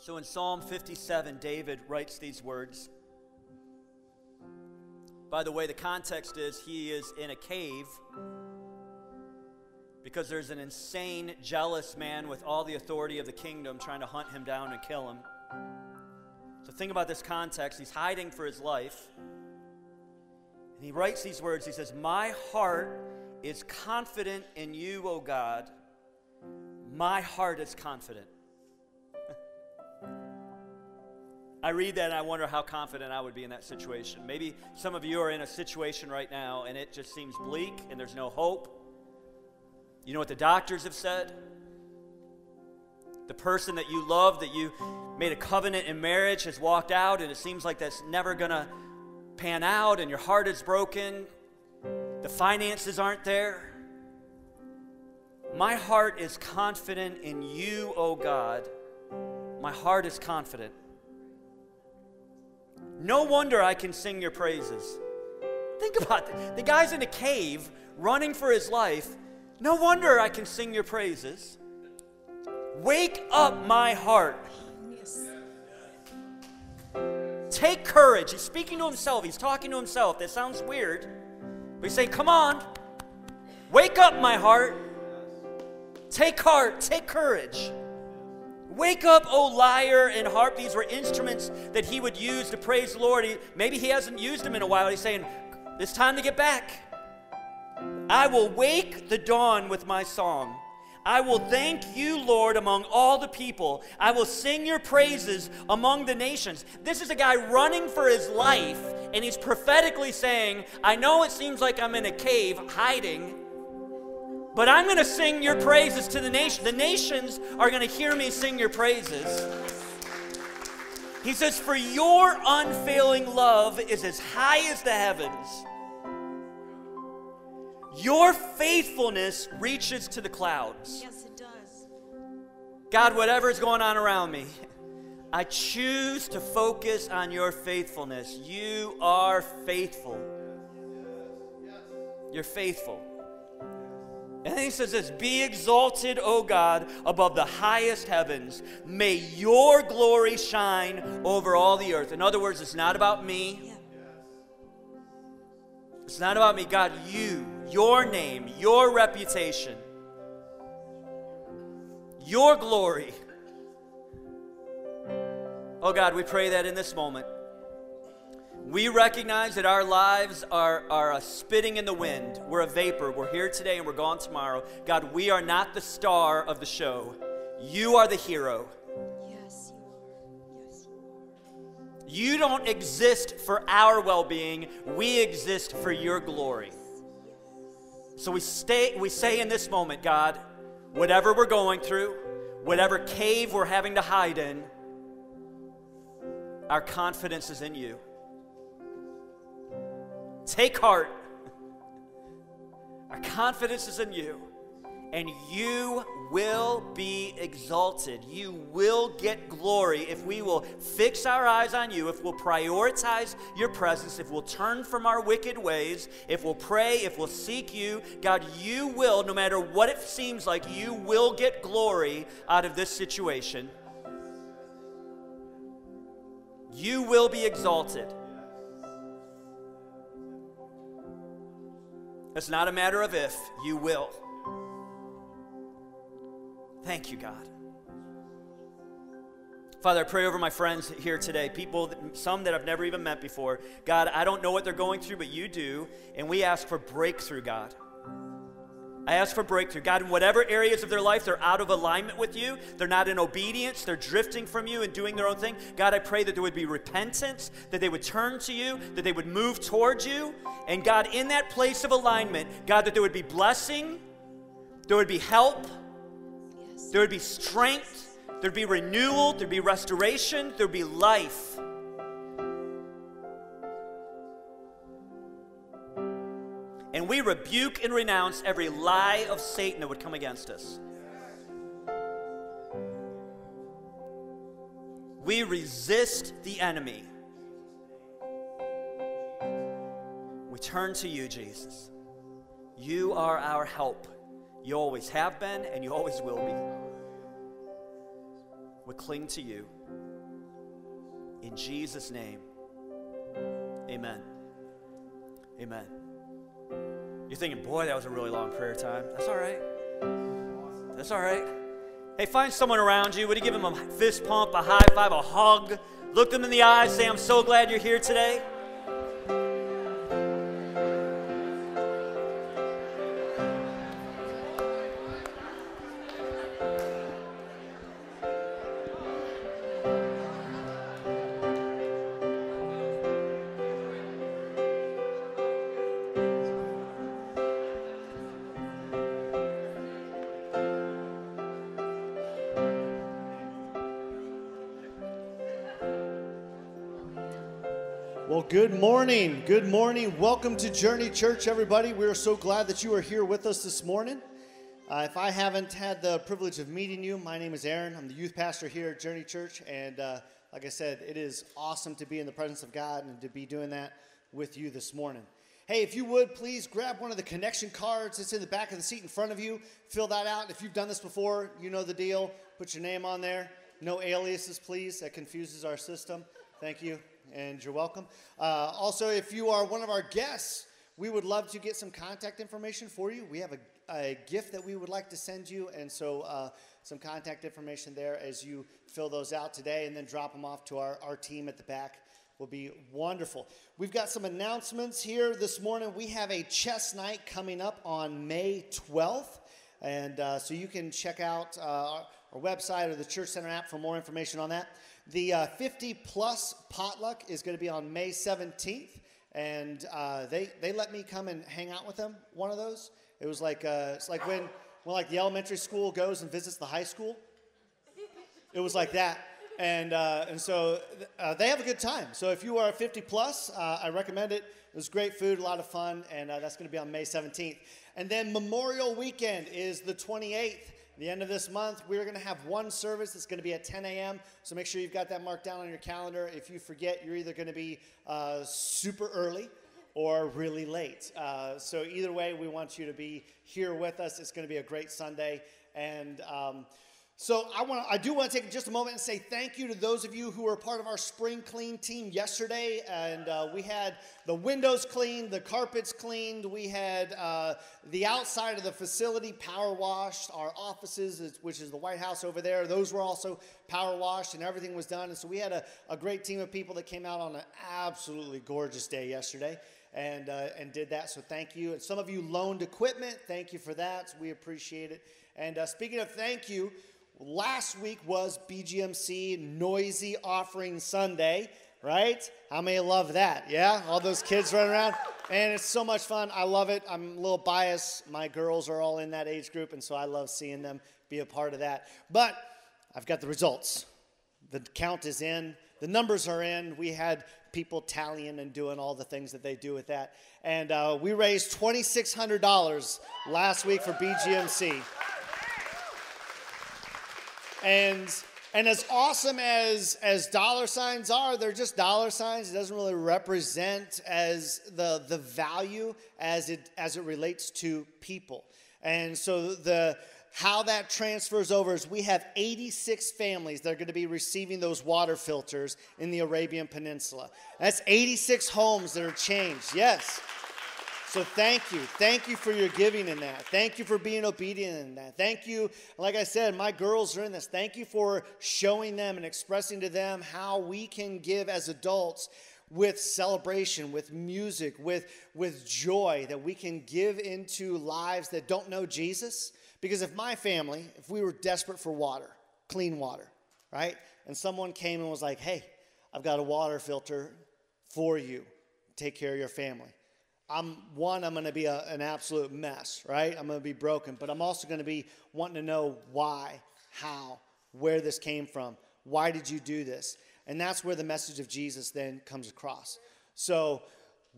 So in Psalm 57, David writes these words. By the way, the context is he is in a cave because there's an insane, jealous man with all the authority of the kingdom trying to hunt him down and kill him. So think about this context. He's hiding for his life. And he writes these words He says, My heart is confident in you, O God. My heart is confident. I read that and I wonder how confident I would be in that situation. Maybe some of you are in a situation right now and it just seems bleak and there's no hope. You know what the doctors have said? The person that you love, that you made a covenant in marriage, has walked out and it seems like that's never going to pan out and your heart is broken. The finances aren't there. My heart is confident in you, O oh God. My heart is confident. No wonder I can sing your praises. Think about it. The guy's in a cave running for his life. No wonder I can sing your praises. Wake up my heart. Take courage. He's speaking to himself. He's talking to himself. That sounds weird. But he's saying, Come on. Wake up, my heart. Take heart. Take courage. Wake up, O lyre and harp. These were instruments that he would use to praise the Lord. He, maybe he hasn't used them in a while. He's saying, It's time to get back. I will wake the dawn with my song. I will thank you, Lord, among all the people. I will sing your praises among the nations. This is a guy running for his life, and he's prophetically saying, I know it seems like I'm in a cave hiding, but I'm going to sing your praises to the nation. The nations are going to hear me sing your praises. He says, For your unfailing love is as high as the heavens. Your faithfulness reaches to the clouds. Yes, it does. God, whatever is going on around me, I choose to focus on your faithfulness. You are faithful. You're faithful. And then he says this Be exalted, O God, above the highest heavens. May your glory shine over all the earth. In other words, it's not about me. Yeah. It's not about me. God, you, your name, your reputation, your glory. Oh God, we pray that in this moment. We recognize that our lives are, are a spitting in the wind. We're a vapor. We're here today and we're gone tomorrow. God, we are not the star of the show. You are the hero. Yes, you are. Yes, you are. You don't exist for our well being, we exist for your glory. So we, stay, we say in this moment, God, whatever we're going through, whatever cave we're having to hide in, our confidence is in you. Take heart. Our confidence is in you. And you will be exalted. You will get glory if we will fix our eyes on you, if we'll prioritize your presence, if we'll turn from our wicked ways, if we'll pray, if we'll seek you. God, you will, no matter what it seems like, you will get glory out of this situation. You will be exalted. It's not a matter of if, you will. Thank you, God. Father, I pray over my friends here today, people, some that I've never even met before. God, I don't know what they're going through, but you do, and we ask for breakthrough, God. I ask for breakthrough. God, in whatever areas of their life they're out of alignment with you, they're not in obedience, they're drifting from you and doing their own thing. God, I pray that there would be repentance, that they would turn to you, that they would move towards you. And God, in that place of alignment, God, that there would be blessing, there would be help, there would be strength, there'd be renewal, there'd be restoration, there'd be life. And we rebuke and renounce every lie of Satan that would come against us. We resist the enemy. We turn to you, Jesus. You are our help. You always have been, and you always will be. We cling to you. In Jesus' name, amen. Amen. You're thinking, boy, that was a really long prayer time. That's all right. That's all right. Hey, find someone around you. Would you give them a fist pump, a high five, a hug? Look them in the eyes, say, I'm so glad you're here today. Good morning. Good morning. Welcome to Journey Church, everybody. We are so glad that you are here with us this morning. Uh, if I haven't had the privilege of meeting you, my name is Aaron. I'm the youth pastor here at Journey Church. And uh, like I said, it is awesome to be in the presence of God and to be doing that with you this morning. Hey, if you would, please grab one of the connection cards that's in the back of the seat in front of you. Fill that out. If you've done this before, you know the deal. Put your name on there. No aliases, please. That confuses our system. Thank you and you're welcome. Uh, also, if you are one of our guests, we would love to get some contact information for you. We have a, a gift that we would like to send you, and so uh, some contact information there as you fill those out today and then drop them off to our, our team at the back will be wonderful. We've got some announcements here this morning. We have a chess night coming up on May 12th, and uh, so you can check out uh, our, our website or the Church Center app for more information on that. The uh, 50 plus potluck is going to be on May 17th, and uh, they they let me come and hang out with them. One of those. It was like uh, it's like when when like the elementary school goes and visits the high school. It was like that, and uh, and so uh, they have a good time. So if you are 50 plus, uh, I recommend it. It was great food, a lot of fun, and that's going to be on May 17th. And then Memorial Weekend is the 28th the end of this month, we're going to have one service that's going to be at 10 a.m. So make sure you've got that marked down on your calendar. If you forget, you're either going to be uh, super early or really late. Uh, so either way, we want you to be here with us. It's going to be a great Sunday. And um, so I want I do want to take just a moment and say thank you to those of you who were part of our spring clean team yesterday, and uh, we had the windows cleaned, the carpets cleaned, we had uh, the outside of the facility power washed, our offices, which is the White House over there, those were also power washed, and everything was done. And so we had a, a great team of people that came out on an absolutely gorgeous day yesterday. And, uh, and did that. So thank you. And some of you loaned equipment. Thank you for that. We appreciate it. And uh, speaking of thank you, Last week was BGMC Noisy Offering Sunday, right? How many love that? Yeah? All those kids running around. And it's so much fun. I love it. I'm a little biased. My girls are all in that age group, and so I love seeing them be a part of that. But I've got the results. The count is in, the numbers are in. We had people tallying and doing all the things that they do with that. And uh, we raised $2,600 last week for BGMC. And and as awesome as as dollar signs are, they're just dollar signs. It doesn't really represent as the the value as it as it relates to people. And so the how that transfers over is we have 86 families that are going to be receiving those water filters in the Arabian Peninsula. That's 86 homes that are changed. Yes. So thank you. Thank you for your giving in that. Thank you for being obedient in that. Thank you. Like I said, my girls are in this. Thank you for showing them and expressing to them how we can give as adults with celebration, with music, with, with joy, that we can give into lives that don't know Jesus. Because if my family, if we were desperate for water, clean water, right? And someone came and was like, hey, I've got a water filter for you. Take care of your family. I'm one, I'm going to be a, an absolute mess, right? I'm going to be broken, but I'm also going to be wanting to know why, how, where this came from. Why did you do this? And that's where the message of Jesus then comes across. So,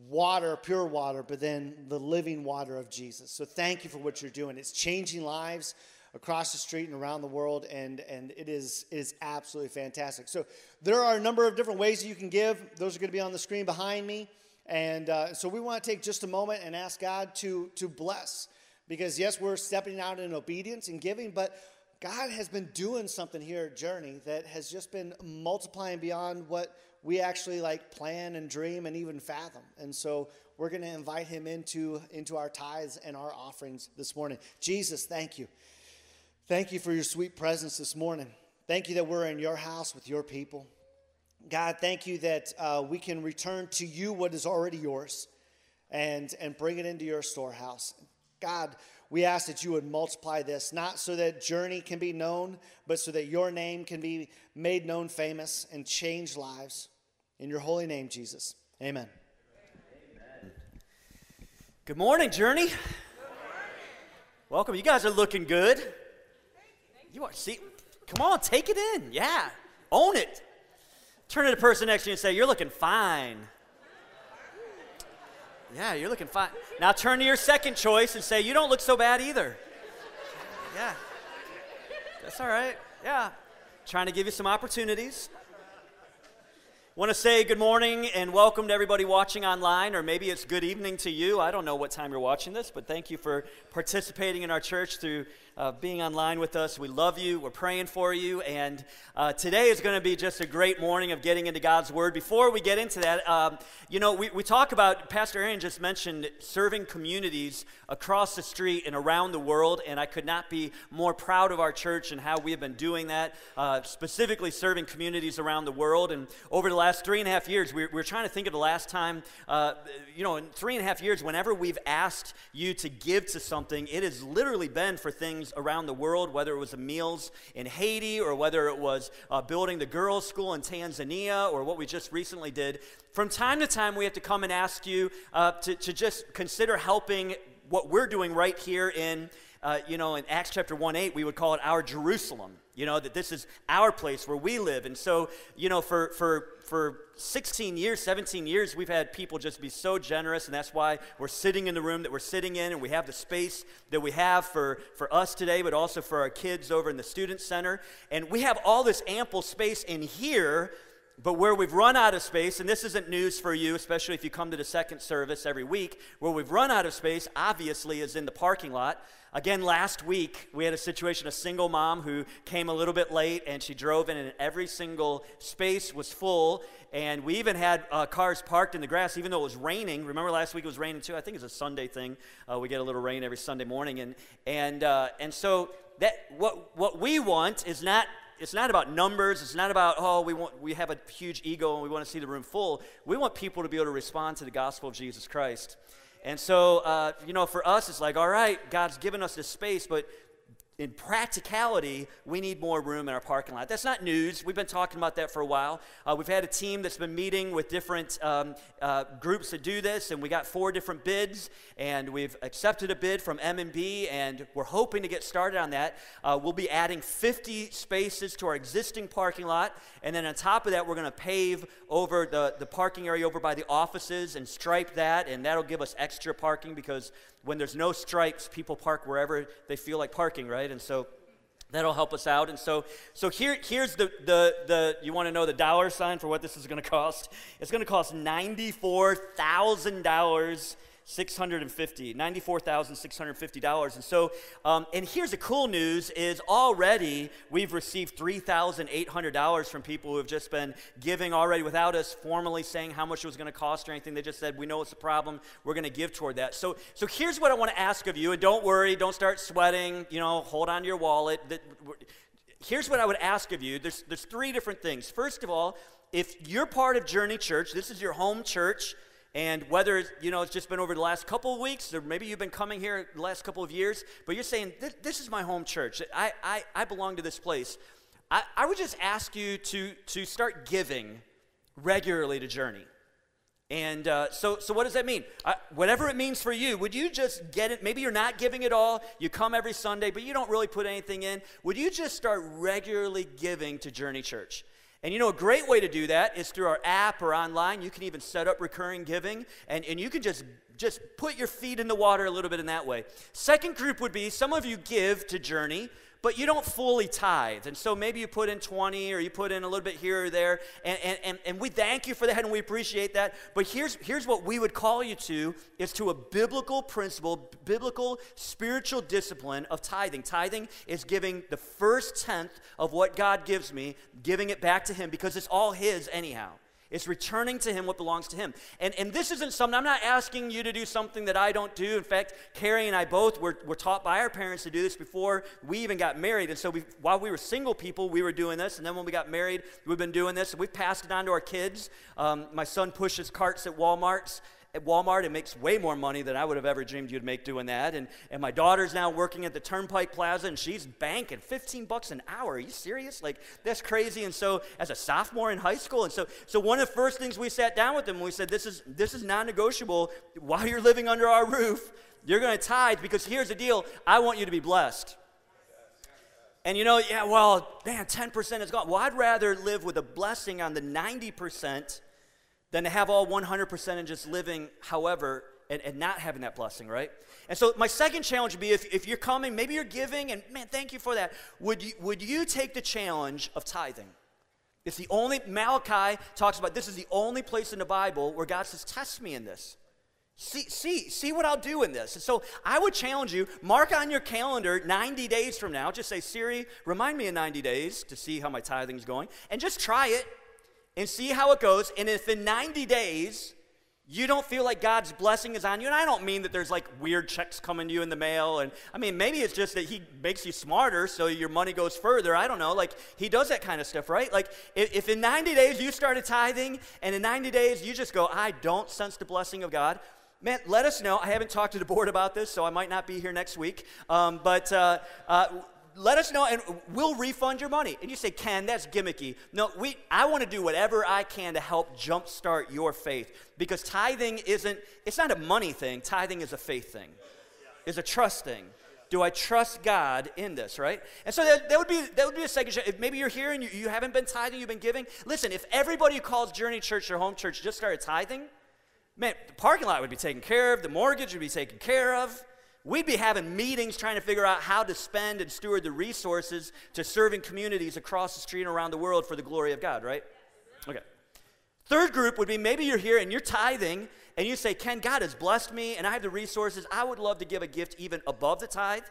water, pure water, but then the living water of Jesus. So, thank you for what you're doing. It's changing lives across the street and around the world, and, and it, is, it is absolutely fantastic. So, there are a number of different ways that you can give. Those are going to be on the screen behind me. And uh, so we want to take just a moment and ask God to, to bless. Because, yes, we're stepping out in obedience and giving, but God has been doing something here at Journey that has just been multiplying beyond what we actually like plan and dream and even fathom. And so we're going to invite him into, into our tithes and our offerings this morning. Jesus, thank you. Thank you for your sweet presence this morning. Thank you that we're in your house with your people. God, thank you that uh, we can return to you what is already yours and, and bring it into your storehouse. God, we ask that you would multiply this, not so that Journey can be known, but so that your name can be made known, famous, and change lives. In your holy name, Jesus. Amen. Good morning, Journey. Welcome. You guys are looking good. You are. See, come on, take it in. Yeah, own it. Turn to the person next to you and say, "You're looking fine." Yeah, you're looking fine. Now turn to your second choice and say, You don't look so bad either. Yeah. That's all right. Yeah. Trying to give you some opportunities. Want to say good morning and welcome to everybody watching online, or maybe it's good evening to you. I don't know what time you're watching this, but thank you for participating in our church through uh, being online with us. We love you. We're praying for you. And uh, today is going to be just a great morning of getting into God's Word. Before we get into that, um, you know, we, we talk about, Pastor Aaron just mentioned serving communities across the street and around the world. And I could not be more proud of our church and how we have been doing that, uh, specifically serving communities around the world. And over the last three and a half years, we, we're trying to think of the last time, uh, you know, in three and a half years, whenever we've asked you to give to something, it has literally been for things things around the world, whether it was the meals in Haiti or whether it was uh, building the girls' school in Tanzania or what we just recently did. From time to time, we have to come and ask you uh, to, to just consider helping what we're doing right here in uh, you know, in Acts chapter 1 8, we would call it our Jerusalem. You know, that this is our place where we live. And so, you know, for, for, for 16 years, 17 years, we've had people just be so generous. And that's why we're sitting in the room that we're sitting in. And we have the space that we have for, for us today, but also for our kids over in the Student Center. And we have all this ample space in here but where we've run out of space, and this isn't news for you, especially if you come to the second service every week, where we've run out of space, obviously, is in the parking lot. Again, last week, we had a situation, a single mom who came a little bit late and she drove in, and every single space was full. And we even had uh, cars parked in the grass, even though it was raining. Remember last week it was raining too? I think it's a Sunday thing. Uh, we get a little rain every Sunday morning. And, and, uh, and so that, what, what we want is not it's not about numbers. It's not about, oh, we, want, we have a huge ego and we want to see the room full. We want people to be able to respond to the gospel of Jesus Christ. And so, uh, you know, for us, it's like, all right, God's given us this space, but in practicality, we need more room in our parking lot. That's not news. We've been talking about that for a while. Uh, we've had a team that's been meeting with different um, uh, groups to do this, and we got four different bids, and we've accepted a bid from M&B, and we're hoping to get started on that. Uh, we'll be adding 50 spaces to our existing parking lot, and then on top of that, we're going to pave over the, the parking area over by the offices and stripe that, and that'll give us extra parking because when there's no stripes, people park wherever they feel like parking, right? And so that'll help us out. And so, so here, here's the, the, the you want to know the dollar sign for what this is going to cost? It's going to cost $94,000 650 $94,650. And so, um, and here's the cool news is already we've received $3,800 from people who have just been giving already without us formally saying how much it was going to cost or anything. They just said, we know it's a problem. We're going to give toward that. So, so here's what I want to ask of you. And don't worry, don't start sweating, you know, hold on to your wallet. Here's what I would ask of you. There's, there's three different things. First of all, if you're part of Journey Church, this is your home church, and whether you know it's just been over the last couple of weeks, or maybe you've been coming here the last couple of years, but you're saying this, is my home church. I, I, I belong to this place. I, I would just ask you to to start giving regularly to Journey. And uh, so, so what does that mean? Uh, whatever it means for you, would you just get it? Maybe you're not giving it all. You come every Sunday, but you don't really put anything in. Would you just start regularly giving to Journey Church? And you know, a great way to do that is through our app or online. You can even set up recurring giving, and, and you can just, just put your feet in the water a little bit in that way. Second group would be some of you give to Journey, but you don't fully tithe. And so maybe you put in 20 or you put in a little bit here or there. And, and, and, and we thank you for that and we appreciate that. But here's, here's what we would call you to is to a biblical principle, biblical spiritual discipline of tithing. Tithing is giving the first tenth of what God gives me, giving it back to Him because it's all His anyhow. It's returning to Him what belongs to Him. And, and this isn't something, I'm not asking you to do something that I don't do. In fact, Carrie and I both were, were taught by our parents to do this before we even got married. And so we, while we were single people, we were doing this. And then when we got married, we've been doing this. And we've passed it on to our kids. Um, my son pushes carts at Walmart's at Walmart and makes way more money than I would have ever dreamed you'd make doing that. And, and my daughter's now working at the Turnpike Plaza and she's banking 15 bucks an hour. Are you serious? Like, that's crazy. And so, as a sophomore in high school, and so, so one of the first things we sat down with them, we said, This is, this is non negotiable. While you're living under our roof, you're going to tithe because here's the deal I want you to be blessed. And you know, yeah, well, man, 10% is gone. Well, I'd rather live with a blessing on the 90% than to have all 100% and just living however and, and not having that blessing, right? And so my second challenge would be if, if you're coming, maybe you're giving, and man, thank you for that. Would you, would you take the challenge of tithing? It's the only, Malachi talks about this is the only place in the Bible where God says, test me in this. See, see, see what I'll do in this. And so I would challenge you, mark on your calendar 90 days from now. Just say, Siri, remind me in 90 days to see how my tithing's going. And just try it and see how it goes. And if in 90 days you don't feel like God's blessing is on you, and I don't mean that there's like weird checks coming to you in the mail, and I mean maybe it's just that He makes you smarter so your money goes further. I don't know. Like He does that kind of stuff, right? Like if, if in 90 days you started tithing, and in 90 days you just go, I don't sense the blessing of God. Man, let us know. I haven't talked to the board about this, so I might not be here next week. Um, but uh, uh, let us know and we'll refund your money. And you say, Ken, that's gimmicky. No, we, I want to do whatever I can to help jumpstart your faith because tithing isn't, it's not a money thing. Tithing is a faith thing, it's a trust thing. Do I trust God in this, right? And so that, that would be that would be a second. If maybe you're here and you, you haven't been tithing, you've been giving. Listen, if everybody who calls Journey Church their home church just started tithing, man, the parking lot would be taken care of, the mortgage would be taken care of we'd be having meetings trying to figure out how to spend and steward the resources to serving communities across the street and around the world for the glory of God, right? Okay. Third group would be maybe you're here and you're tithing and you say, Ken, God has blessed me and I have the resources. I would love to give a gift even above the tithe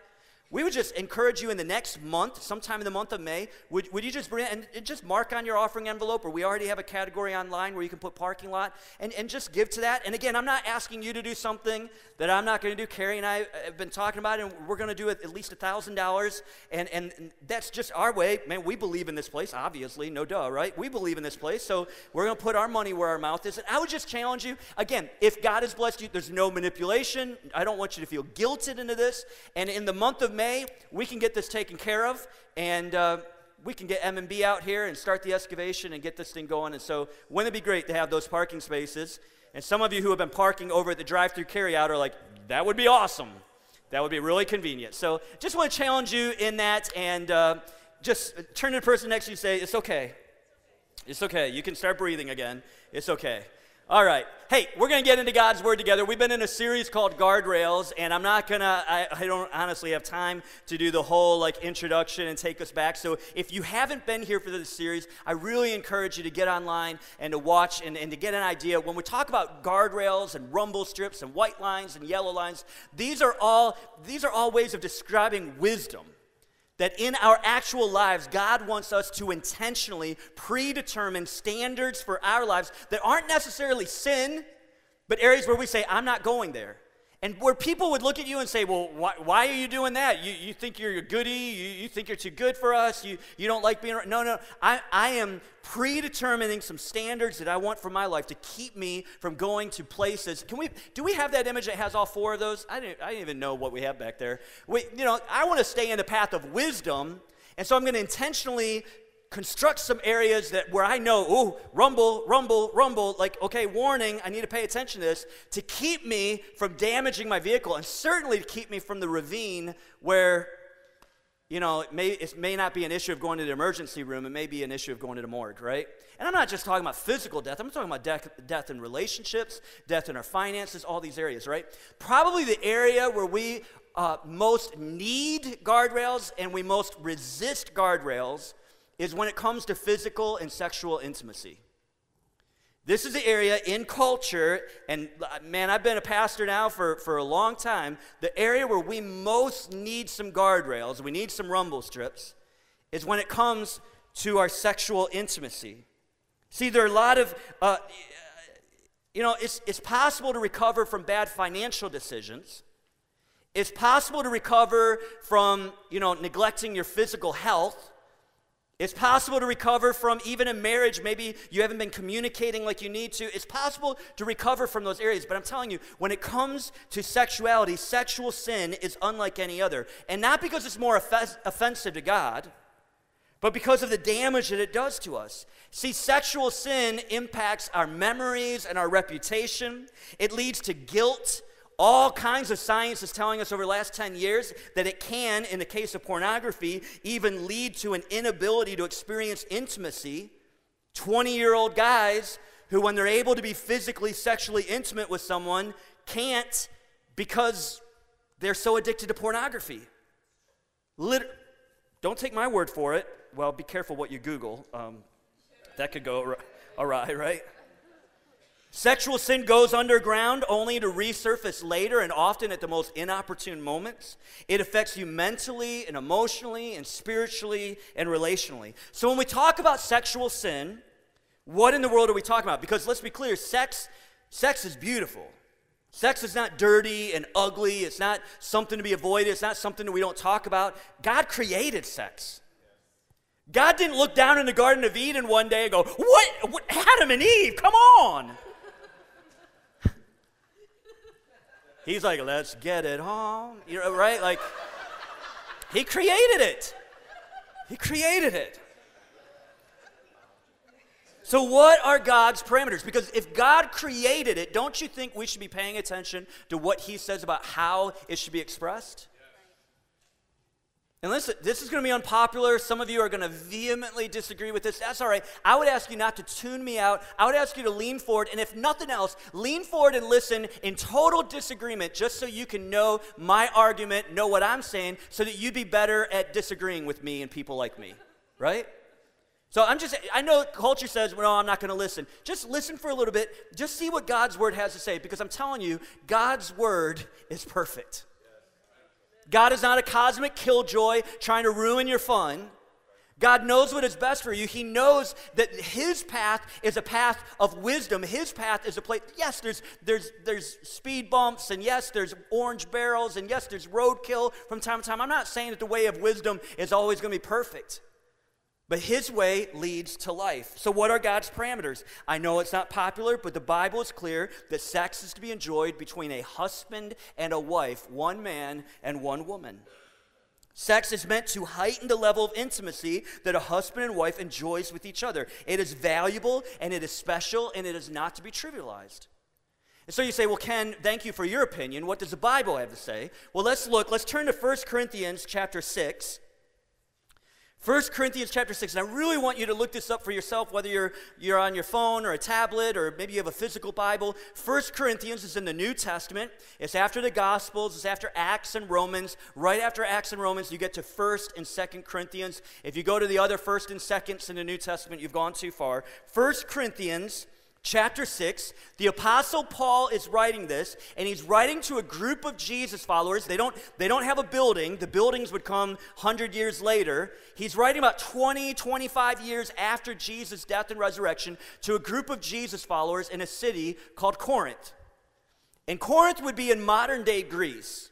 we would just encourage you in the next month, sometime in the month of May, would, would you just bring and, just mark on your offering envelope, or we already have a category online where you can put parking lot, and, and just give to that. And again, I'm not asking you to do something that I'm not going to do. Carrie and I uh, have been talking about it, and we're going to do at least $1,000. And, and, and that's just our way. Man, we believe in this place, obviously, no duh, right? We believe in this place, so we're going to put our money where our mouth is. And I would just challenge you, again, if God has blessed you, there's no manipulation. I don't want you to feel guilted into this. And in the month of May, May, we can get this taken care of, and uh, we can get M&B out here and start the excavation and get this thing going. And so, wouldn't it be great to have those parking spaces? And some of you who have been parking over at the drive-through carryout are like, that would be awesome. That would be really convenient. So, just want to challenge you in that, and uh, just turn to the person next to you and say, it's okay. It's okay. You can start breathing again. It's okay. All right. Hey, we're going to get into God's Word together. We've been in a series called Guardrails, and I'm not going to, I don't honestly have time to do the whole like introduction and take us back. So if you haven't been here for this series, I really encourage you to get online and to watch and, and to get an idea. When we talk about guardrails and rumble strips and white lines and yellow lines, these are all, these are all ways of describing wisdom that in our actual lives, God wants us to intentionally predetermine standards for our lives that aren't necessarily sin, but areas where we say, I'm not going there. And where people would look at you and say, Well, why, why are you doing that? You, you think you're a goody? You, you think you're too good for us? You, you don't like being around? No, no. I, I am predetermining some standards that I want for my life to keep me from going to places. Can we, do we have that image that has all four of those? I didn't, I didn't even know what we have back there. We, you know, I want to stay in the path of wisdom. And so I'm going to intentionally construct some areas that where I know, ooh, rumble, rumble, rumble, like, okay, warning, I need to pay attention to this to keep me from damaging my vehicle and certainly to keep me from the ravine where, you know, it may, it may not be an issue of going to the emergency room, it may be an issue of going to the morgue, right? And I'm not just talking about physical death, I'm talking about death, death in relationships, death in our finances, all these areas, right? Probably the area where we uh, most need guardrails and we most resist guardrails is when it comes to physical and sexual intimacy. This is the area in culture, and uh, man, I've been a pastor now for, for a long time. The area where we most need some guardrails, we need some rumble strips, is when it comes to our sexual intimacy. See, there are a lot of, uh, you know, it's, it's possible to recover from bad financial decisions. It's possible to recover from, you know, neglecting your physical health. It's possible to recover from even a marriage, maybe you haven't been communicating like you need to. It's possible to recover from those areas. But I'm telling you, when it comes to sexuality, sexual sin is unlike any other. And not because it's more off- offensive to God, but because of the damage that it does to us. See, sexual sin impacts our memories and our reputation, it leads to guilt all kinds of science is telling us over the last 10 years that it can, in the case of pornography, even lead to an inability to experience intimacy. 20 year old guys who, when they're able to be physically, sexually intimate with someone, can't because they're so addicted to pornography. Lit- don't take my word for it. Well, be careful what you Google. Um, that could go awry, right? Sexual sin goes underground only to resurface later and often at the most inopportune moments. It affects you mentally and emotionally and spiritually and relationally. So when we talk about sexual sin, what in the world are we talking about? Because let's be clear, sex sex is beautiful. Sex is not dirty and ugly. It's not something to be avoided. It's not something that we don't talk about. God created sex. God didn't look down in the Garden of Eden one day and go, What? what Adam and Eve, come on. He's like, let's get it home. You know, right? Like, he created it. He created it. So, what are God's parameters? Because if God created it, don't you think we should be paying attention to what He says about how it should be expressed? And listen, this is going to be unpopular. Some of you are going to vehemently disagree with this. That's all right. I would ask you not to tune me out. I would ask you to lean forward. And if nothing else, lean forward and listen in total disagreement just so you can know my argument, know what I'm saying, so that you'd be better at disagreeing with me and people like me. Right? So I'm just, I know culture says, well, no, I'm not going to listen. Just listen for a little bit. Just see what God's word has to say because I'm telling you, God's word is perfect. God is not a cosmic killjoy trying to ruin your fun. God knows what is best for you. He knows that his path is a path of wisdom. His path is a place. Yes, there's there's there's speed bumps, and yes, there's orange barrels, and yes, there's roadkill from time to time. I'm not saying that the way of wisdom is always going to be perfect. But his way leads to life. So, what are God's parameters? I know it's not popular, but the Bible is clear that sex is to be enjoyed between a husband and a wife, one man and one woman. Sex is meant to heighten the level of intimacy that a husband and wife enjoys with each other. It is valuable and it is special and it is not to be trivialized. And so you say, well, Ken, thank you for your opinion. What does the Bible have to say? Well, let's look. Let's turn to 1 Corinthians chapter 6. 1 Corinthians chapter 6, and I really want you to look this up for yourself, whether you're, you're on your phone or a tablet or maybe you have a physical Bible. 1 Corinthians is in the New Testament. It's after the Gospels, it's after Acts and Romans. Right after Acts and Romans, you get to 1st and 2nd Corinthians. If you go to the other 1st and 2nds in the New Testament, you've gone too far. 1 Corinthians chapter 6 the apostle paul is writing this and he's writing to a group of jesus followers. They don't they don't have a building. The buildings would come 100 years later. He's writing about 20 25 years after jesus death and resurrection to a group of jesus followers in a city called corinth. And corinth would be in modern day greece.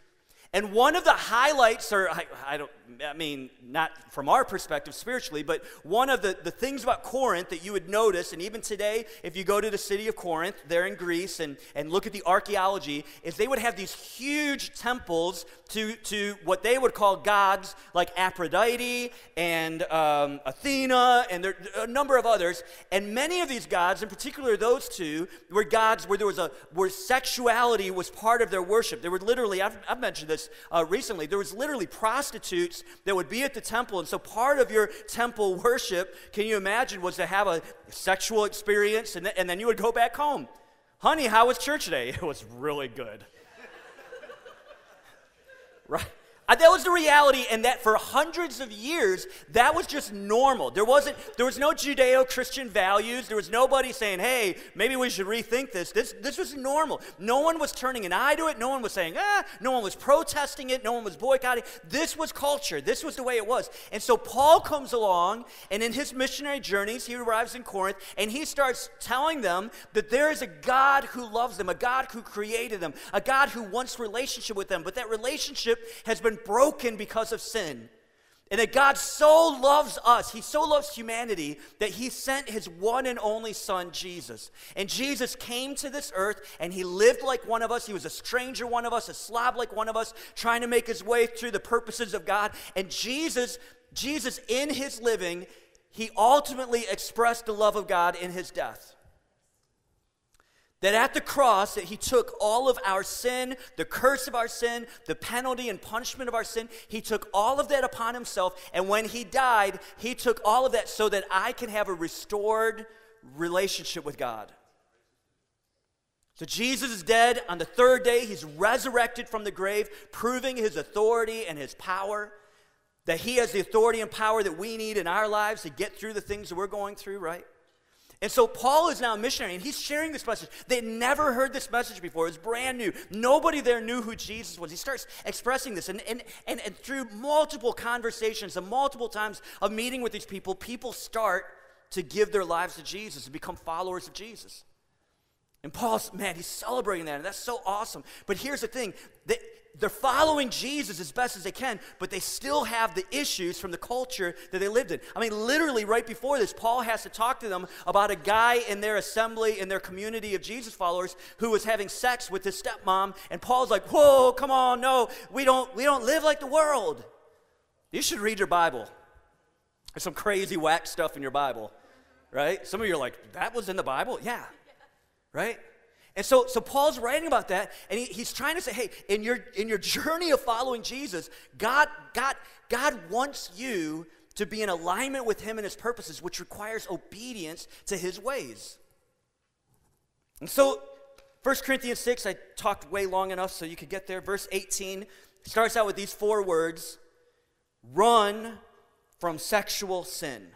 And one of the highlights, or I, I, don't, I mean, not from our perspective spiritually, but one of the, the things about Corinth that you would notice, and even today, if you go to the city of Corinth, there in Greece, and, and look at the archaeology, is they would have these huge temples to, to what they would call gods like Aphrodite and um, Athena, and there, a number of others. And many of these gods, in particular those two, were gods where there was a where sexuality was part of their worship. There were literally, I've, I've mentioned this uh, recently. There was literally prostitutes that would be at the temple, and so part of your temple worship, can you imagine, was to have a sexual experience, and, th- and then you would go back home. Honey, how was church today? It was really good. right? Uh, That was the reality, and that for hundreds of years, that was just normal. There wasn't, there was no Judeo-Christian values. There was nobody saying, "Hey, maybe we should rethink this." This, this was normal. No one was turning an eye to it. No one was saying, "Ah." No one was protesting it. No one was boycotting. This was culture. This was the way it was. And so Paul comes along, and in his missionary journeys, he arrives in Corinth, and he starts telling them that there is a God who loves them, a God who created them, a God who wants relationship with them. But that relationship has broken because of sin. And that God so loves us, He so loves humanity, that He sent His one and only Son, Jesus. And Jesus came to this earth and He lived like one of us. He was a stranger, one of us, a slob like one of us, trying to make His way through the purposes of God. And Jesus, Jesus, in His living, He ultimately expressed the love of God in His death. That at the cross, that he took all of our sin, the curse of our sin, the penalty and punishment of our sin, he took all of that upon himself. And when he died, he took all of that so that I can have a restored relationship with God. So Jesus is dead. On the third day, he's resurrected from the grave, proving his authority and his power. That he has the authority and power that we need in our lives to get through the things that we're going through, right? And so Paul is now a missionary and he's sharing this message. They never heard this message before. It's brand new. Nobody there knew who Jesus was. He starts expressing this. And, and, and, and through multiple conversations and multiple times of meeting with these people, people start to give their lives to Jesus and become followers of Jesus. And Paul's, man, he's celebrating that, and that's so awesome. But here's the thing they, they're following Jesus as best as they can, but they still have the issues from the culture that they lived in. I mean, literally, right before this, Paul has to talk to them about a guy in their assembly, in their community of Jesus followers, who was having sex with his stepmom. And Paul's like, Whoa, come on, no, we don't, we don't live like the world. You should read your Bible. There's some crazy whack stuff in your Bible, right? Some of you are like, That was in the Bible? Yeah right? And so, so Paul's writing about that, and he, he's trying to say, hey, in your in your journey of following Jesus, God, God, God wants you to be in alignment with Him and His purposes, which requires obedience to His ways. And so, 1 Corinthians 6, I talked way long enough so you could get there. Verse 18 starts out with these four words run from sexual sin.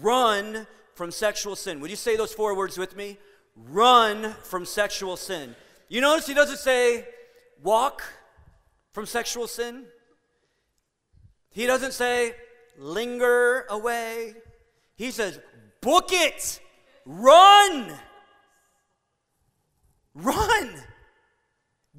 Run from sexual sin. Would you say those four words with me? Run from sexual sin. You notice he doesn't say walk from sexual sin. He doesn't say linger away. He says book it. Run. Run.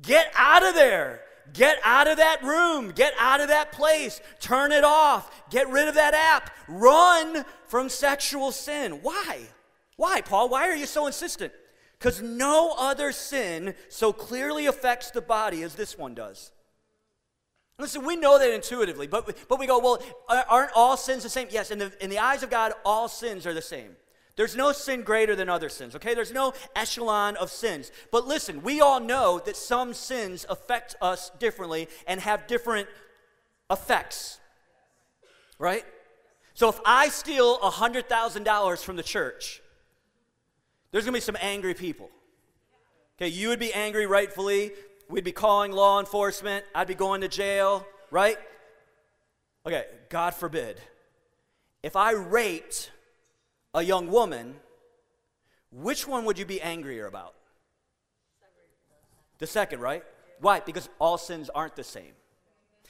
Get out of there. Get out of that room. Get out of that place. Turn it off. Get rid of that app. Run from sexual sin. Why? Why, Paul? Why are you so insistent? Because no other sin so clearly affects the body as this one does. Listen, we know that intuitively, but, but we go, well, aren't all sins the same? Yes, in the, in the eyes of God, all sins are the same. There's no sin greater than other sins, okay? There's no echelon of sins. But listen, we all know that some sins affect us differently and have different effects, right? So if I steal $100,000 from the church, there's gonna be some angry people. Okay, you would be angry rightfully. We'd be calling law enforcement. I'd be going to jail, right? Okay, God forbid. If I raped a young woman, which one would you be angrier about? The second, right? Why? Because all sins aren't the same.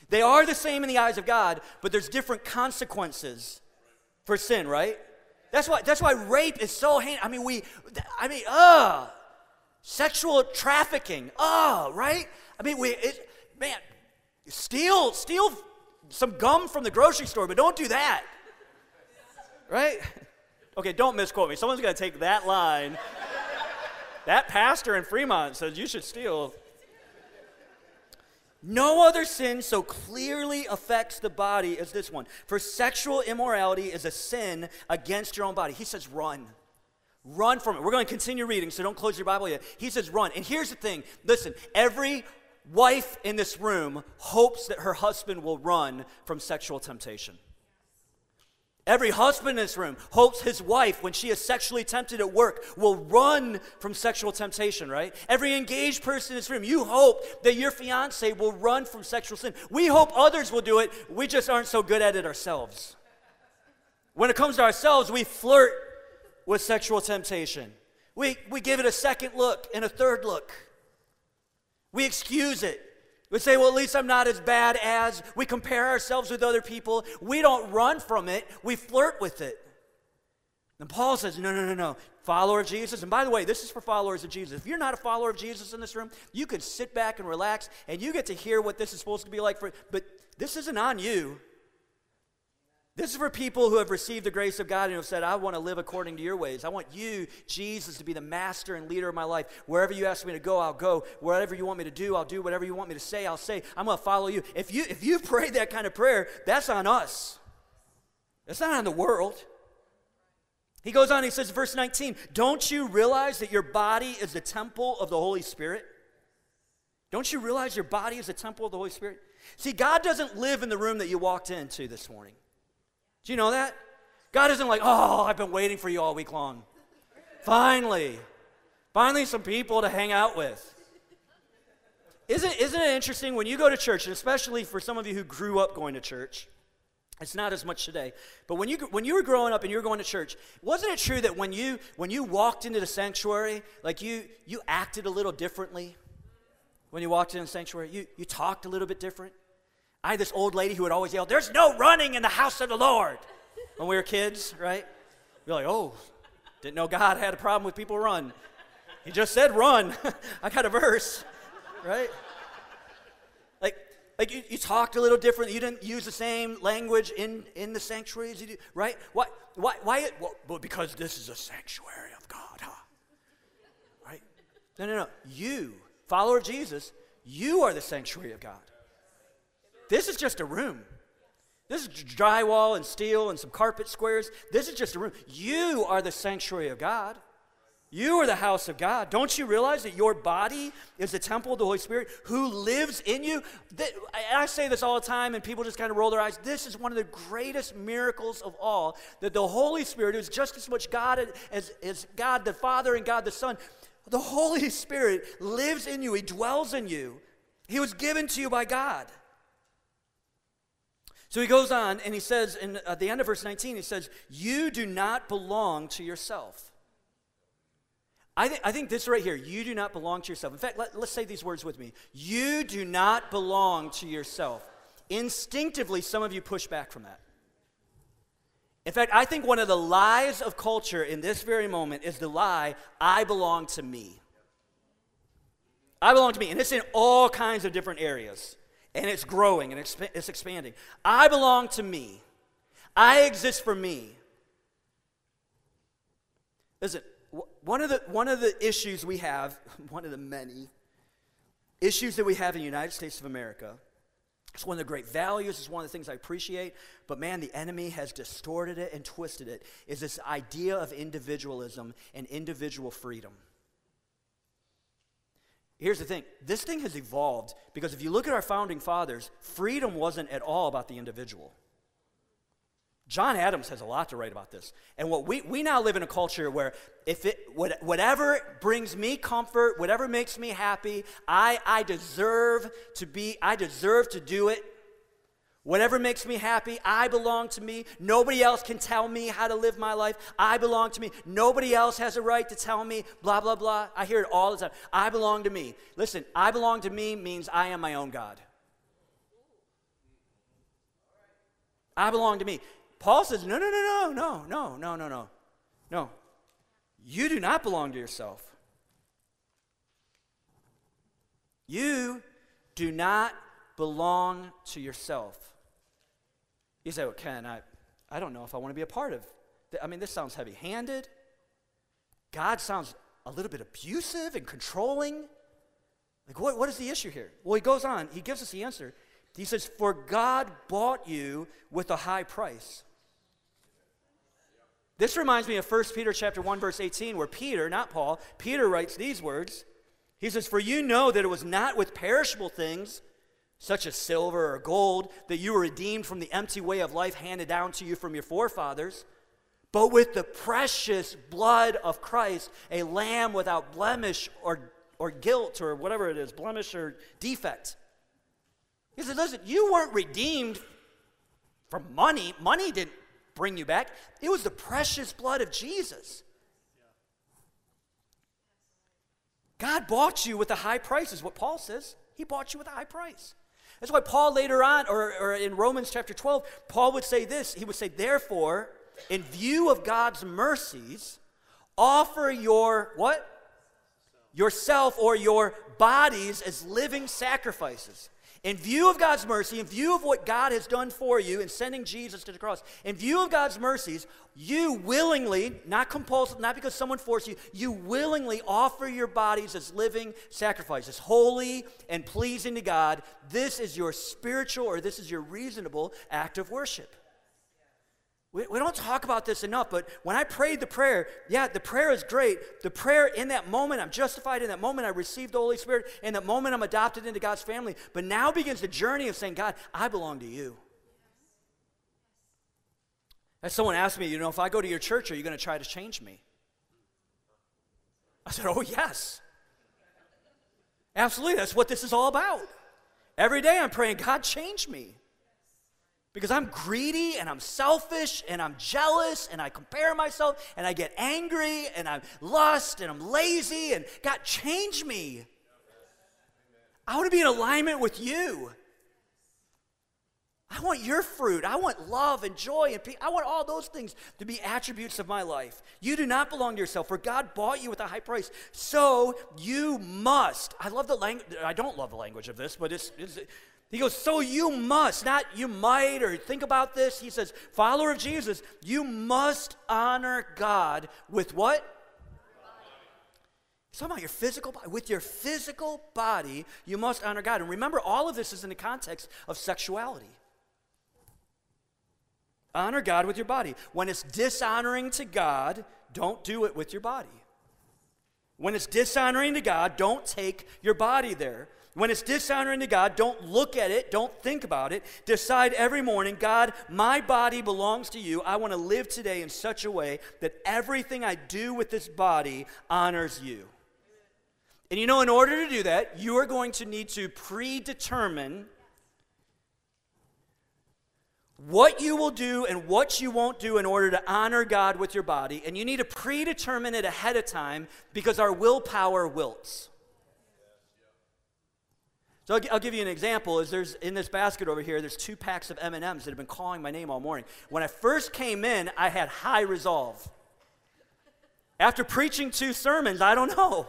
They are the same in the eyes of God, but there's different consequences for sin, right? That's why that's why rape is so heinous. I mean, we I mean, uh sexual trafficking. Uh, right? I mean, we it, man, steal steal some gum from the grocery store, but don't do that. Right? Okay, don't misquote me. Someone's going to take that line. that pastor in Fremont says you should steal. No other sin so clearly affects the body as this one. For sexual immorality is a sin against your own body. He says, run. Run from it. We're going to continue reading, so don't close your Bible yet. He says, run. And here's the thing listen, every wife in this room hopes that her husband will run from sexual temptation. Every husband in this room hopes his wife, when she is sexually tempted at work, will run from sexual temptation, right? Every engaged person in this room, you hope that your fiance will run from sexual sin. We hope others will do it. We just aren't so good at it ourselves. When it comes to ourselves, we flirt with sexual temptation. We, we give it a second look and a third look. We excuse it. We say, well, at least I'm not as bad as. We compare ourselves with other people. We don't run from it, we flirt with it. And Paul says, no, no, no, no. Follower of Jesus. And by the way, this is for followers of Jesus. If you're not a follower of Jesus in this room, you can sit back and relax and you get to hear what this is supposed to be like for but this isn't on you. This is for people who have received the grace of God and have said, I want to live according to your ways. I want you, Jesus, to be the master and leader of my life. Wherever you ask me to go, I'll go. Whatever you want me to do, I'll do. Whatever you want me to say, I'll say. I'm going to follow you. If you if you prayed that kind of prayer, that's on us. It's not on the world. He goes on, he says, verse 19, don't you realize that your body is the temple of the Holy Spirit? Don't you realize your body is a temple of the Holy Spirit? See, God doesn't live in the room that you walked into this morning. Do you know that? God isn't like, oh, I've been waiting for you all week long. Finally, finally, some people to hang out with. Isn't, isn't it interesting when you go to church, and especially for some of you who grew up going to church? It's not as much today, but when you when you were growing up and you were going to church, wasn't it true that when you when you walked into the sanctuary, like you you acted a little differently? When you walked into the sanctuary, you you talked a little bit different. I had this old lady who would always yell, There's no running in the house of the Lord. When we were kids, right? We're like, Oh, didn't know God had a problem with people run. He just said run. I got a verse, right? Like, like you, you talked a little different. You didn't use the same language in, in the sanctuaries, you do, right? Why? Why? Why? Well, well, because this is a sanctuary of God, huh? Right? No, no, no. You, follower of Jesus, you are the sanctuary of God. This is just a room. This is drywall and steel and some carpet squares. This is just a room. You are the sanctuary of God. You are the house of God. Don't you realize that your body is the temple of the Holy Spirit who lives in you? I say this all the time, and people just kind of roll their eyes. This is one of the greatest miracles of all that the Holy Spirit, who's just as much God as, as God the Father and God the Son, the Holy Spirit lives in you, He dwells in you. He was given to you by God. So he goes on and he says, in, at the end of verse 19, he says, You do not belong to yourself. I, th- I think this right here, you do not belong to yourself. In fact, let, let's say these words with me. You do not belong to yourself. Instinctively, some of you push back from that. In fact, I think one of the lies of culture in this very moment is the lie, I belong to me. I belong to me. And it's in all kinds of different areas and it's growing and it's expanding. I belong to me. I exist for me. Listen, one of the, one of the issues we have, one of the many issues that we have in the United States of America, it's one of the great values, it's one of the things I appreciate, but man, the enemy has distorted it and twisted it, is this idea of individualism and individual freedom. Here's the thing this thing has evolved because if you look at our founding fathers, freedom wasn't at all about the individual. John Adams has a lot to write about this. And what we, we now live in a culture where if it whatever brings me comfort, whatever makes me happy, I, I deserve to be, I deserve to do it. Whatever makes me happy, I belong to me. Nobody else can tell me how to live my life. I belong to me. Nobody else has a right to tell me, blah, blah, blah. I hear it all the time. I belong to me. Listen, I belong to me means I am my own God. I belong to me. Paul says, no, no, no, no, no, no, no, no, no. No. You do not belong to yourself. You do not belong to yourself. You say, well, Ken, I, I don't know if I want to be a part of. I mean, this sounds heavy handed. God sounds a little bit abusive and controlling. Like, what, what is the issue here? Well, he goes on, he gives us the answer. He says, For God bought you with a high price. This reminds me of 1 Peter chapter 1, verse 18, where Peter, not Paul, Peter writes these words. He says, For you know that it was not with perishable things such as silver or gold, that you were redeemed from the empty way of life handed down to you from your forefathers, but with the precious blood of Christ, a lamb without blemish or, or guilt or whatever it is, blemish or defect. He said, Listen, you weren't redeemed from money. Money didn't bring you back, it was the precious blood of Jesus. God bought you with a high price, is what Paul says. He bought you with a high price. That's why Paul later on, or, or in Romans chapter 12, Paul would say this. He would say, Therefore, in view of God's mercies, offer your what? Yourself or your bodies as living sacrifices in view of God's mercy, in view of what God has done for you in sending Jesus to the cross, in view of God's mercies, you willingly, not compulsive, not because someone forced you, you willingly offer your bodies as living sacrifices, holy and pleasing to God. This is your spiritual or this is your reasonable act of worship. We, we don't talk about this enough, but when I prayed the prayer, yeah, the prayer is great. The prayer in that moment, I'm justified. In that moment, I received the Holy Spirit. In that moment, I'm adopted into God's family. But now begins the journey of saying, God, I belong to you. As someone asked me, you know, if I go to your church, are you going to try to change me? I said, oh, yes. Absolutely. That's what this is all about. Every day I'm praying, God, change me because I'm greedy and I'm selfish and I'm jealous and I compare myself and I get angry and I'm lust and I'm lazy and God, change me. I want to be in alignment with you. I want your fruit. I want love and joy and peace. I want all those things to be attributes of my life. You do not belong to yourself, for God bought you with a high price. So you must. I love the language. I don't love the language of this, but it's, it's he goes, So you must, not you might or think about this. He says, Follower of Jesus, you must honor God with what? Talking about your physical body. With your physical body, you must honor God. And remember, all of this is in the context of sexuality. Honor God with your body. When it's dishonoring to God, don't do it with your body. When it's dishonoring to God, don't take your body there. When it's dishonoring to God, don't look at it, don't think about it. Decide every morning, God, my body belongs to you. I want to live today in such a way that everything I do with this body honors you. And you know, in order to do that, you are going to need to predetermine what you will do and what you won't do in order to honor God with your body. And you need to predetermine it ahead of time because our willpower wilts. So I'll, I'll, give you an example. Is there's in this basket over here, there's two packs of M&Ms that have been calling my name all morning. When I first came in, I had high resolve. After preaching two sermons, I don't know.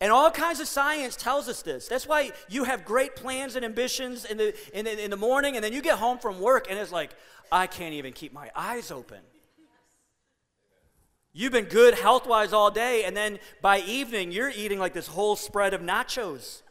And all kinds of science tells us this. That's why you have great plans and ambitions in the, in the, in the morning, and then you get home from work, and it's like, I can't even keep my eyes open. You've been good health wise all day, and then by evening, you're eating like this whole spread of nachos.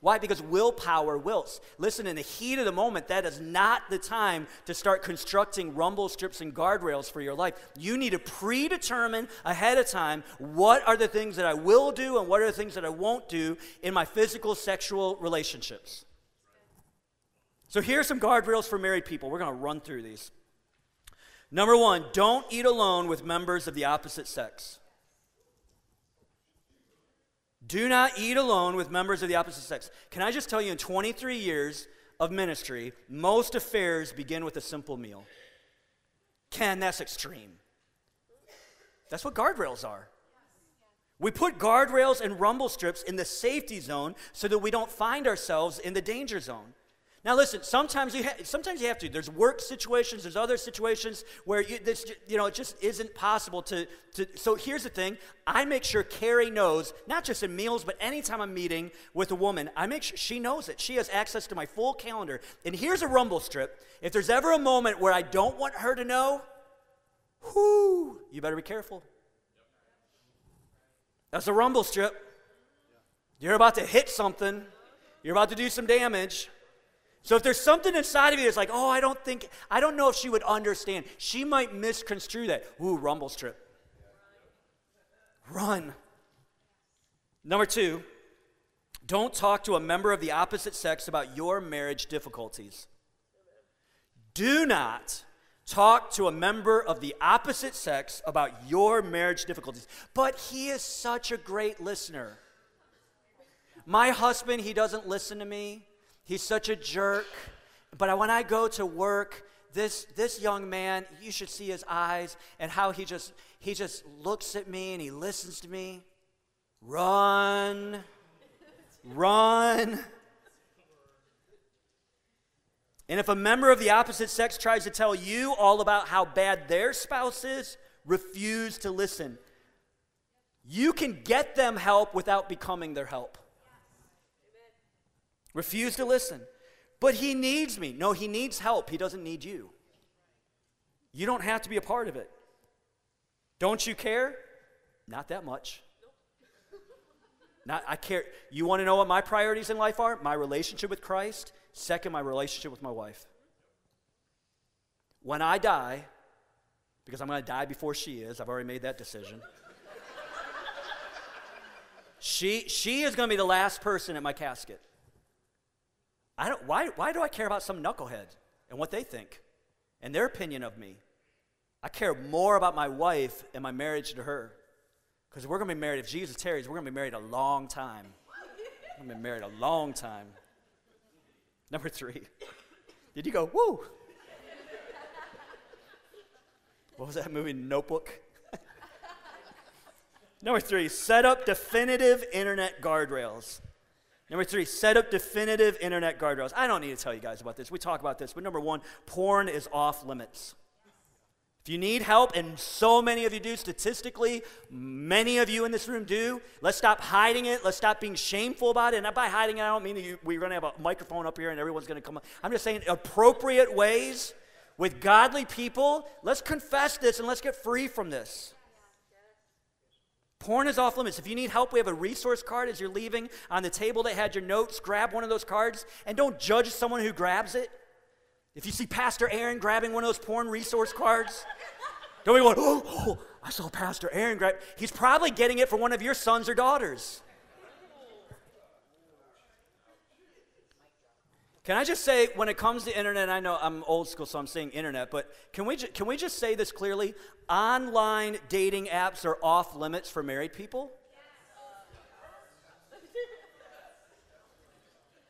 Why? Because willpower wilts. Listen, in the heat of the moment, that is not the time to start constructing rumble strips and guardrails for your life. You need to predetermine ahead of time what are the things that I will do and what are the things that I won't do in my physical, sexual relationships. So, here are some guardrails for married people. We're going to run through these. Number one, don't eat alone with members of the opposite sex. Do not eat alone with members of the opposite sex. Can I just tell you, in 23 years of ministry, most affairs begin with a simple meal. Ken, that's extreme. That's what guardrails are. We put guardrails and rumble strips in the safety zone so that we don't find ourselves in the danger zone. Now, listen. Sometimes you ha- sometimes you have to. There's work situations. There's other situations where you, this, you know it just isn't possible to, to. So here's the thing. I make sure Carrie knows, not just in meals, but anytime I'm meeting with a woman, I make sure she knows it. She has access to my full calendar. And here's a rumble strip. If there's ever a moment where I don't want her to know, whoo, you better be careful. That's a rumble strip. You're about to hit something. You're about to do some damage. So if there's something inside of you that's like, oh, I don't think, I don't know if she would understand, she might misconstrue that. Ooh, rumble strip. Run. Number two, Don't talk to a member of the opposite sex about your marriage difficulties. Do not talk to a member of the opposite sex about your marriage difficulties. But he is such a great listener. My husband, he doesn't listen to me. He's such a jerk. But when I go to work, this, this young man, you should see his eyes and how he just, he just looks at me and he listens to me. Run. Run. And if a member of the opposite sex tries to tell you all about how bad their spouse is, refuse to listen. You can get them help without becoming their help. Refuse to listen. But he needs me. No, he needs help. He doesn't need you. You don't have to be a part of it. Don't you care? Not that much. Not, I care. You want to know what my priorities in life are? My relationship with Christ. Second, my relationship with my wife. When I die, because I'm going to die before she is, I've already made that decision. she, she is going to be the last person at my casket. I don't, why, why do I care about some knucklehead and what they think and their opinion of me? I care more about my wife and my marriage to her. Because we're going to be married, if Jesus tarries, we're going to be married a long time. We're going to be married a long time. Number three. Did you go, woo? What was that movie, Notebook? Number three, set up definitive internet guardrails. Number three, set up definitive internet guardrails. I don't need to tell you guys about this. We talk about this, but number one, porn is off limits. If you need help, and so many of you do, statistically, many of you in this room do, let's stop hiding it. Let's stop being shameful about it. And by hiding it, I don't mean you, we're going to have a microphone up here and everyone's going to come. I'm just saying appropriate ways with godly people. Let's confess this and let's get free from this. Porn is off limits. If you need help, we have a resource card as you're leaving on the table that had your notes. Grab one of those cards and don't judge someone who grabs it. If you see Pastor Aaron grabbing one of those porn resource cards, don't be going, oh, oh, I saw Pastor Aaron grab. He's probably getting it for one of your sons or daughters. Can I just say, when it comes to internet, I know I'm old school, so I'm saying internet, but can we, ju- can we just say this clearly? Online dating apps are off limits for married people.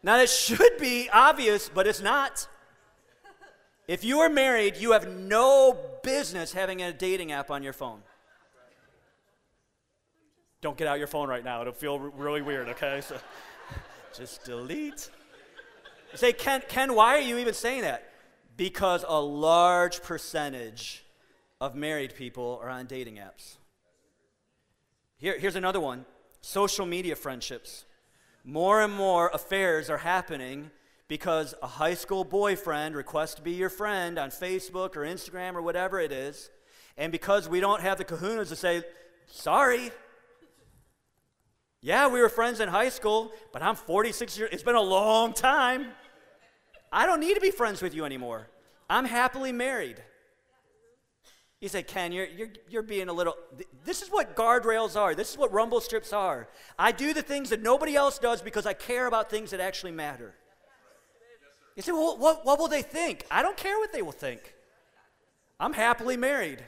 Now, it should be obvious, but it's not. If you are married, you have no business having a dating app on your phone. Don't get out your phone right now. It'll feel really weird, okay? So just delete. You say, Ken, Ken, why are you even saying that? Because a large percentage of married people are on dating apps. Here, here's another one social media friendships. More and more affairs are happening because a high school boyfriend requests to be your friend on Facebook or Instagram or whatever it is, and because we don't have the kahunas to say, sorry. Yeah, we were friends in high school, but I'm 46 years. It's been a long time. I don't need to be friends with you anymore. I'm happily married. You say, Ken, you're, you're, you're being a little. This is what guardrails are. This is what rumble strips are. I do the things that nobody else does because I care about things that actually matter. You say, well, what, what will they think? I don't care what they will think. I'm happily married.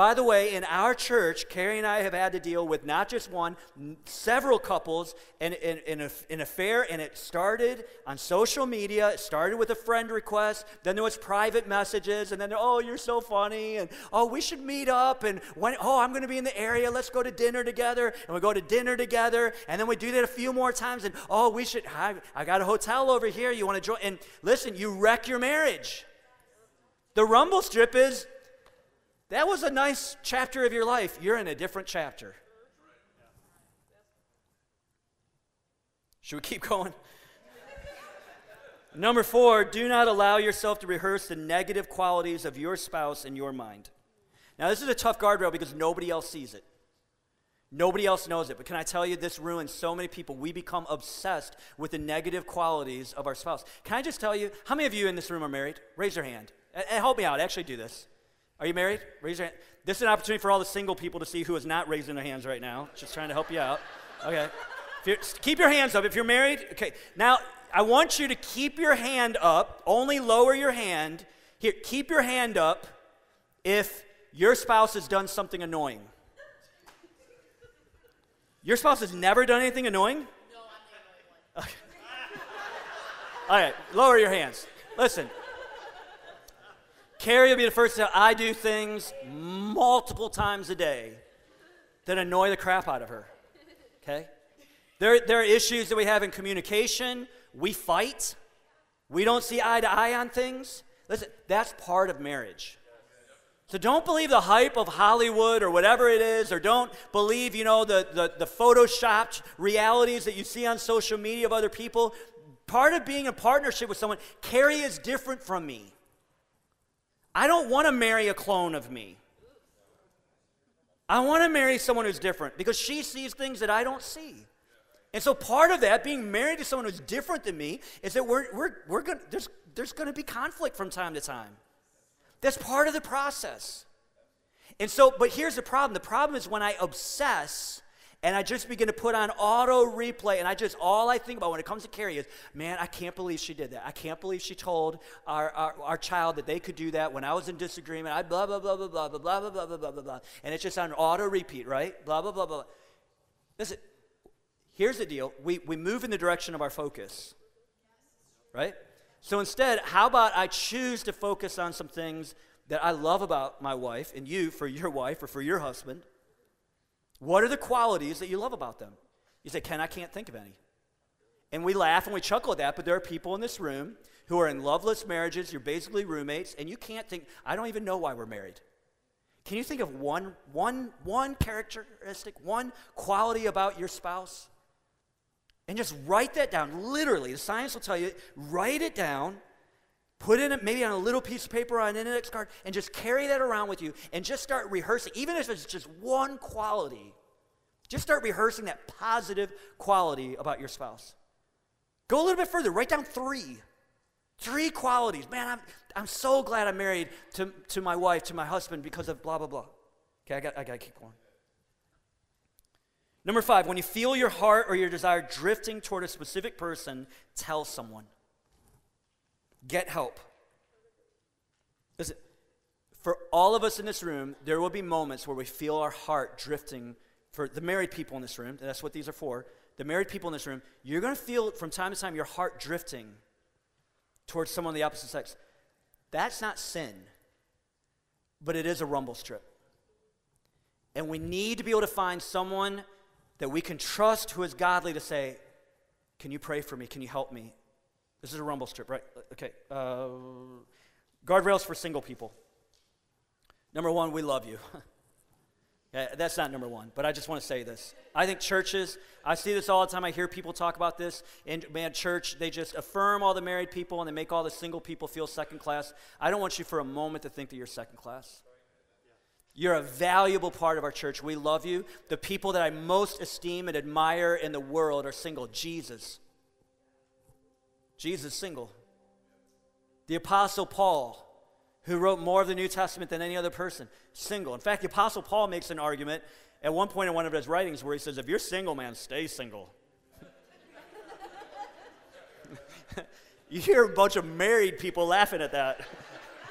By the way, in our church, Carrie and I have had to deal with not just one, several couples in, an affair, and it started on social media. It started with a friend request, then there was private messages, and then, oh, you're so funny, and oh, we should meet up, and when, oh, I'm going to be in the area, let's go to dinner together, and we go to dinner together, and then we do that a few more times, and oh, we should, I, I got a hotel over here, you want to join? And listen, you wreck your marriage. The rumble strip is that was a nice chapter of your life. You're in a different chapter. Should we keep going? Number four, do not allow yourself to rehearse the negative qualities of your spouse in your mind. Now, this is a tough guardrail because nobody else sees it. Nobody else knows it. But can I tell you, this ruins so many people. We become obsessed with the negative qualities of our spouse. Can I just tell you, how many of you in this room are married? Raise your hand. And help me out. Actually, do this. Are you married? Raise your hand. This is an opportunity for all the single people to see who is not raising their hands right now. Just trying to help you out. Okay. Keep your hands up. If you're married, okay. Now, I want you to keep your hand up. Only lower your hand. Here, keep your hand up if your spouse has done something annoying. Your spouse has never done anything annoying? No, I'm the annoying one. Okay. All right, lower your hands. Listen. Carrie will be the first to I do things multiple times a day that annoy the crap out of her. Okay? There, there are issues that we have in communication. We fight. We don't see eye to eye on things. Listen, that's part of marriage. So don't believe the hype of Hollywood or whatever it is, or don't believe, you know, the, the, the photoshopped realities that you see on social media of other people. Part of being a partnership with someone, Carrie is different from me. I don't want to marry a clone of me. I want to marry someone who's different because she sees things that I don't see. And so part of that, being married to someone who's different than me, is that we're, we're, we're gonna, there's, there's going to be conflict from time to time. That's part of the process. And so, but here's the problem the problem is when I obsess and I just begin to put on auto replay, and I just, all I think about when it comes to Carrie is, man, I can't believe she did that. I can't believe she told our, our, our child that they could do that when I was in disagreement. I blah, blah, blah, blah, blah, blah, blah, blah, blah, blah, blah, blah. And it's just on auto repeat, right? Blah, blah, blah, blah. Listen, here's the deal we, we move in the direction of our focus, right? So instead, how about I choose to focus on some things that I love about my wife and you for your wife or for your husband? What are the qualities that you love about them? You say, Ken, I can't think of any. And we laugh and we chuckle at that, but there are people in this room who are in loveless marriages, you're basically roommates, and you can't think, I don't even know why we're married. Can you think of one, one, one characteristic, one quality about your spouse? And just write that down. Literally, the science will tell you, write it down, put in it maybe on a little piece of paper on an index card, and just carry that around with you and just start rehearsing. Even if it's just one quality, just start rehearsing that positive quality about your spouse. Go a little bit further, write down three. Three qualities. Man, I'm, I'm so glad I'm married to, to my wife, to my husband, because of blah, blah, blah. Okay, I got, I got to keep going. Number five, when you feel your heart or your desire drifting toward a specific person, tell someone. Get help. Listen, for all of us in this room, there will be moments where we feel our heart drifting. For the married people in this room, that's what these are for. The married people in this room, you're going to feel from time to time your heart drifting towards someone of the opposite sex. That's not sin, but it is a rumble strip. And we need to be able to find someone that we can trust who is godly to say, Can you pray for me? Can you help me? This is a rumble strip, right? Okay. Uh, guardrails for single people. Number one, we love you. yeah, that's not number one, but I just want to say this. I think churches, I see this all the time. I hear people talk about this. In man, church, they just affirm all the married people and they make all the single people feel second class. I don't want you for a moment to think that you're second class. You're a valuable part of our church. We love you. The people that I most esteem and admire in the world are single. Jesus. Jesus single. The Apostle Paul, who wrote more of the New Testament than any other person, single. In fact, the Apostle Paul makes an argument at one point in one of his writings where he says, If you're single, man, stay single. you hear a bunch of married people laughing at that.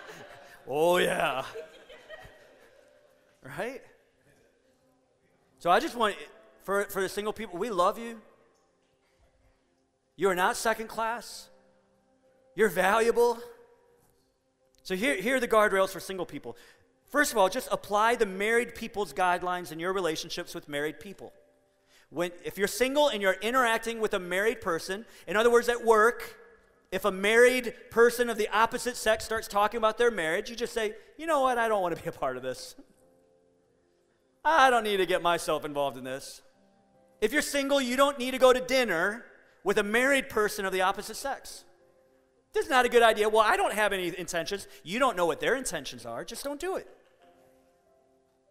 oh, yeah right? So I just want, for, for the single people, we love you. You are not second class. You're valuable. So here, here are the guardrails for single people. First of all, just apply the married people's guidelines in your relationships with married people. When, if you're single and you're interacting with a married person, in other words, at work, if a married person of the opposite sex starts talking about their marriage, you just say, you know what, I don't want to be a part of this. I don't need to get myself involved in this. If you're single, you don't need to go to dinner with a married person of the opposite sex. This is not a good idea. Well, I don't have any intentions. You don't know what their intentions are. Just don't do it.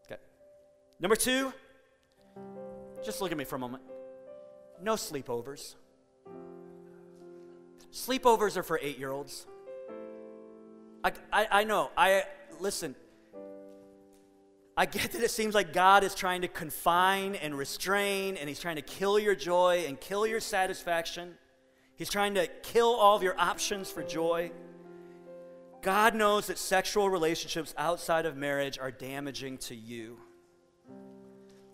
Okay. Number two, just look at me for a moment. No sleepovers. Sleepovers are for eight year olds. I, I, I know. I listen. I get that it seems like God is trying to confine and restrain, and He's trying to kill your joy and kill your satisfaction. He's trying to kill all of your options for joy. God knows that sexual relationships outside of marriage are damaging to you.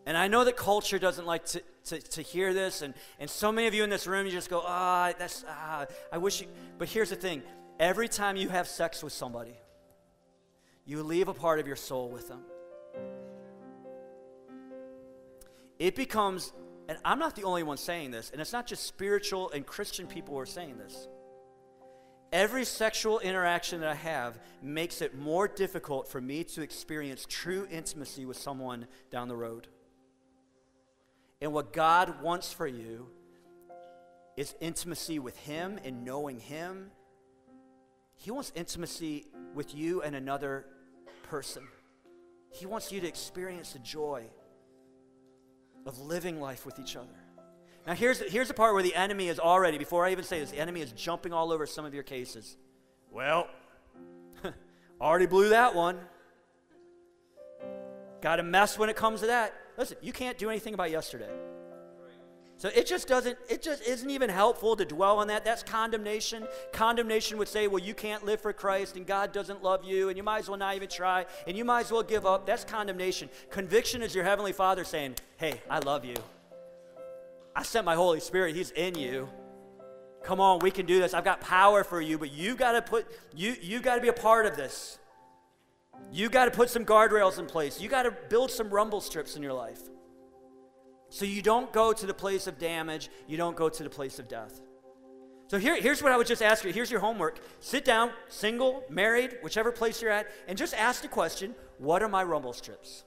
And I know that culture doesn't like to, to, to hear this, and, and so many of you in this room, you just go, ah, oh, that's, ah, I wish you. But here's the thing every time you have sex with somebody, you leave a part of your soul with them. It becomes, and I'm not the only one saying this, and it's not just spiritual and Christian people who are saying this. Every sexual interaction that I have makes it more difficult for me to experience true intimacy with someone down the road. And what God wants for you is intimacy with Him and knowing Him. He wants intimacy with you and another person. He wants you to experience the joy of living life with each other. Now, here's, here's the part where the enemy is already, before I even say this, the enemy is jumping all over some of your cases. Well, already blew that one. Got a mess when it comes to that. Listen, you can't do anything about yesterday. So it just doesn't, it just isn't even helpful to dwell on that. That's condemnation. Condemnation would say, well, you can't live for Christ and God doesn't love you and you might as well not even try and you might as well give up. That's condemnation. Conviction is your Heavenly Father saying, hey, I love you. I sent my Holy Spirit, He's in you. Come on, we can do this. I've got power for you, but you got to put, you, you got to be a part of this. You got to put some guardrails in place. You got to build some rumble strips in your life. So you don't go to the place of damage, you don't go to the place of death. So here, here's what I would just ask you. Here's your homework. Sit down, single, married, whichever place you're at, and just ask the question what are my rumble strips?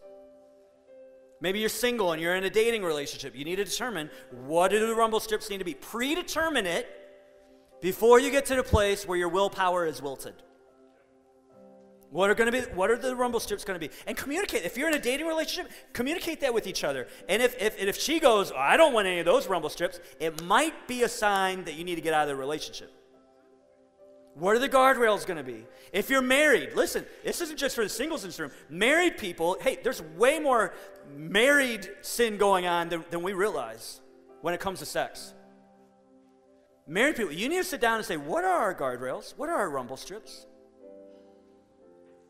Maybe you're single and you're in a dating relationship. You need to determine what do the rumble strips need to be. Predetermine it before you get to the place where your willpower is wilted. What are going to be? What are the rumble strips going to be? And communicate. If you're in a dating relationship, communicate that with each other. And if if, if she goes, oh, I don't want any of those rumble strips, it might be a sign that you need to get out of the relationship. What are the guardrails going to be? If you're married, listen, this isn't just for the singles in this room. Married people, hey, there's way more married sin going on than, than we realize when it comes to sex. Married people, you need to sit down and say, what are our guardrails? What are our rumble strips?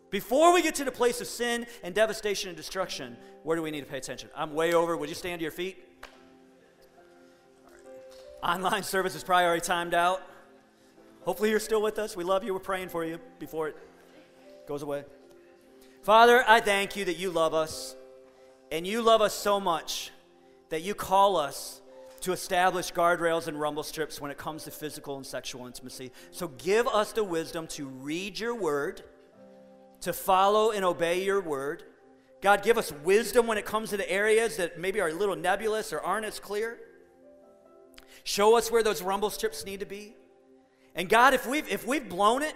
Before we get to the place of sin and devastation and destruction, where do we need to pay attention? I'm way over. Would you stand to your feet? Online service is probably already timed out. Hopefully, you're still with us. We love you. We're praying for you before it goes away. Father, I thank you that you love us, and you love us so much that you call us to establish guardrails and rumble strips when it comes to physical and sexual intimacy. So give us the wisdom to read your word to follow and obey your word. God, give us wisdom when it comes to the areas that maybe are a little nebulous or aren't as clear. Show us where those rumble strips need to be. And God, if we've, if we've blown it,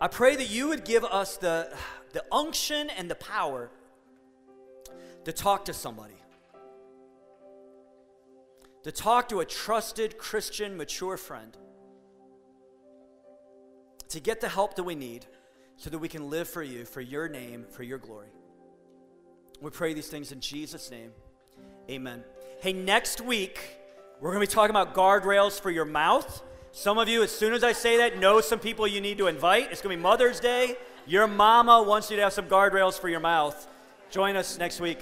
I pray that you would give us the, the unction and the power to talk to somebody, to talk to a trusted Christian, mature friend, to get the help that we need so that we can live for you, for your name, for your glory. We pray these things in Jesus' name. Amen. Hey, next week, we're going to be talking about guardrails for your mouth. Some of you, as soon as I say that, know some people you need to invite. It's going to be Mother's Day. Your mama wants you to have some guardrails for your mouth. Join us next week.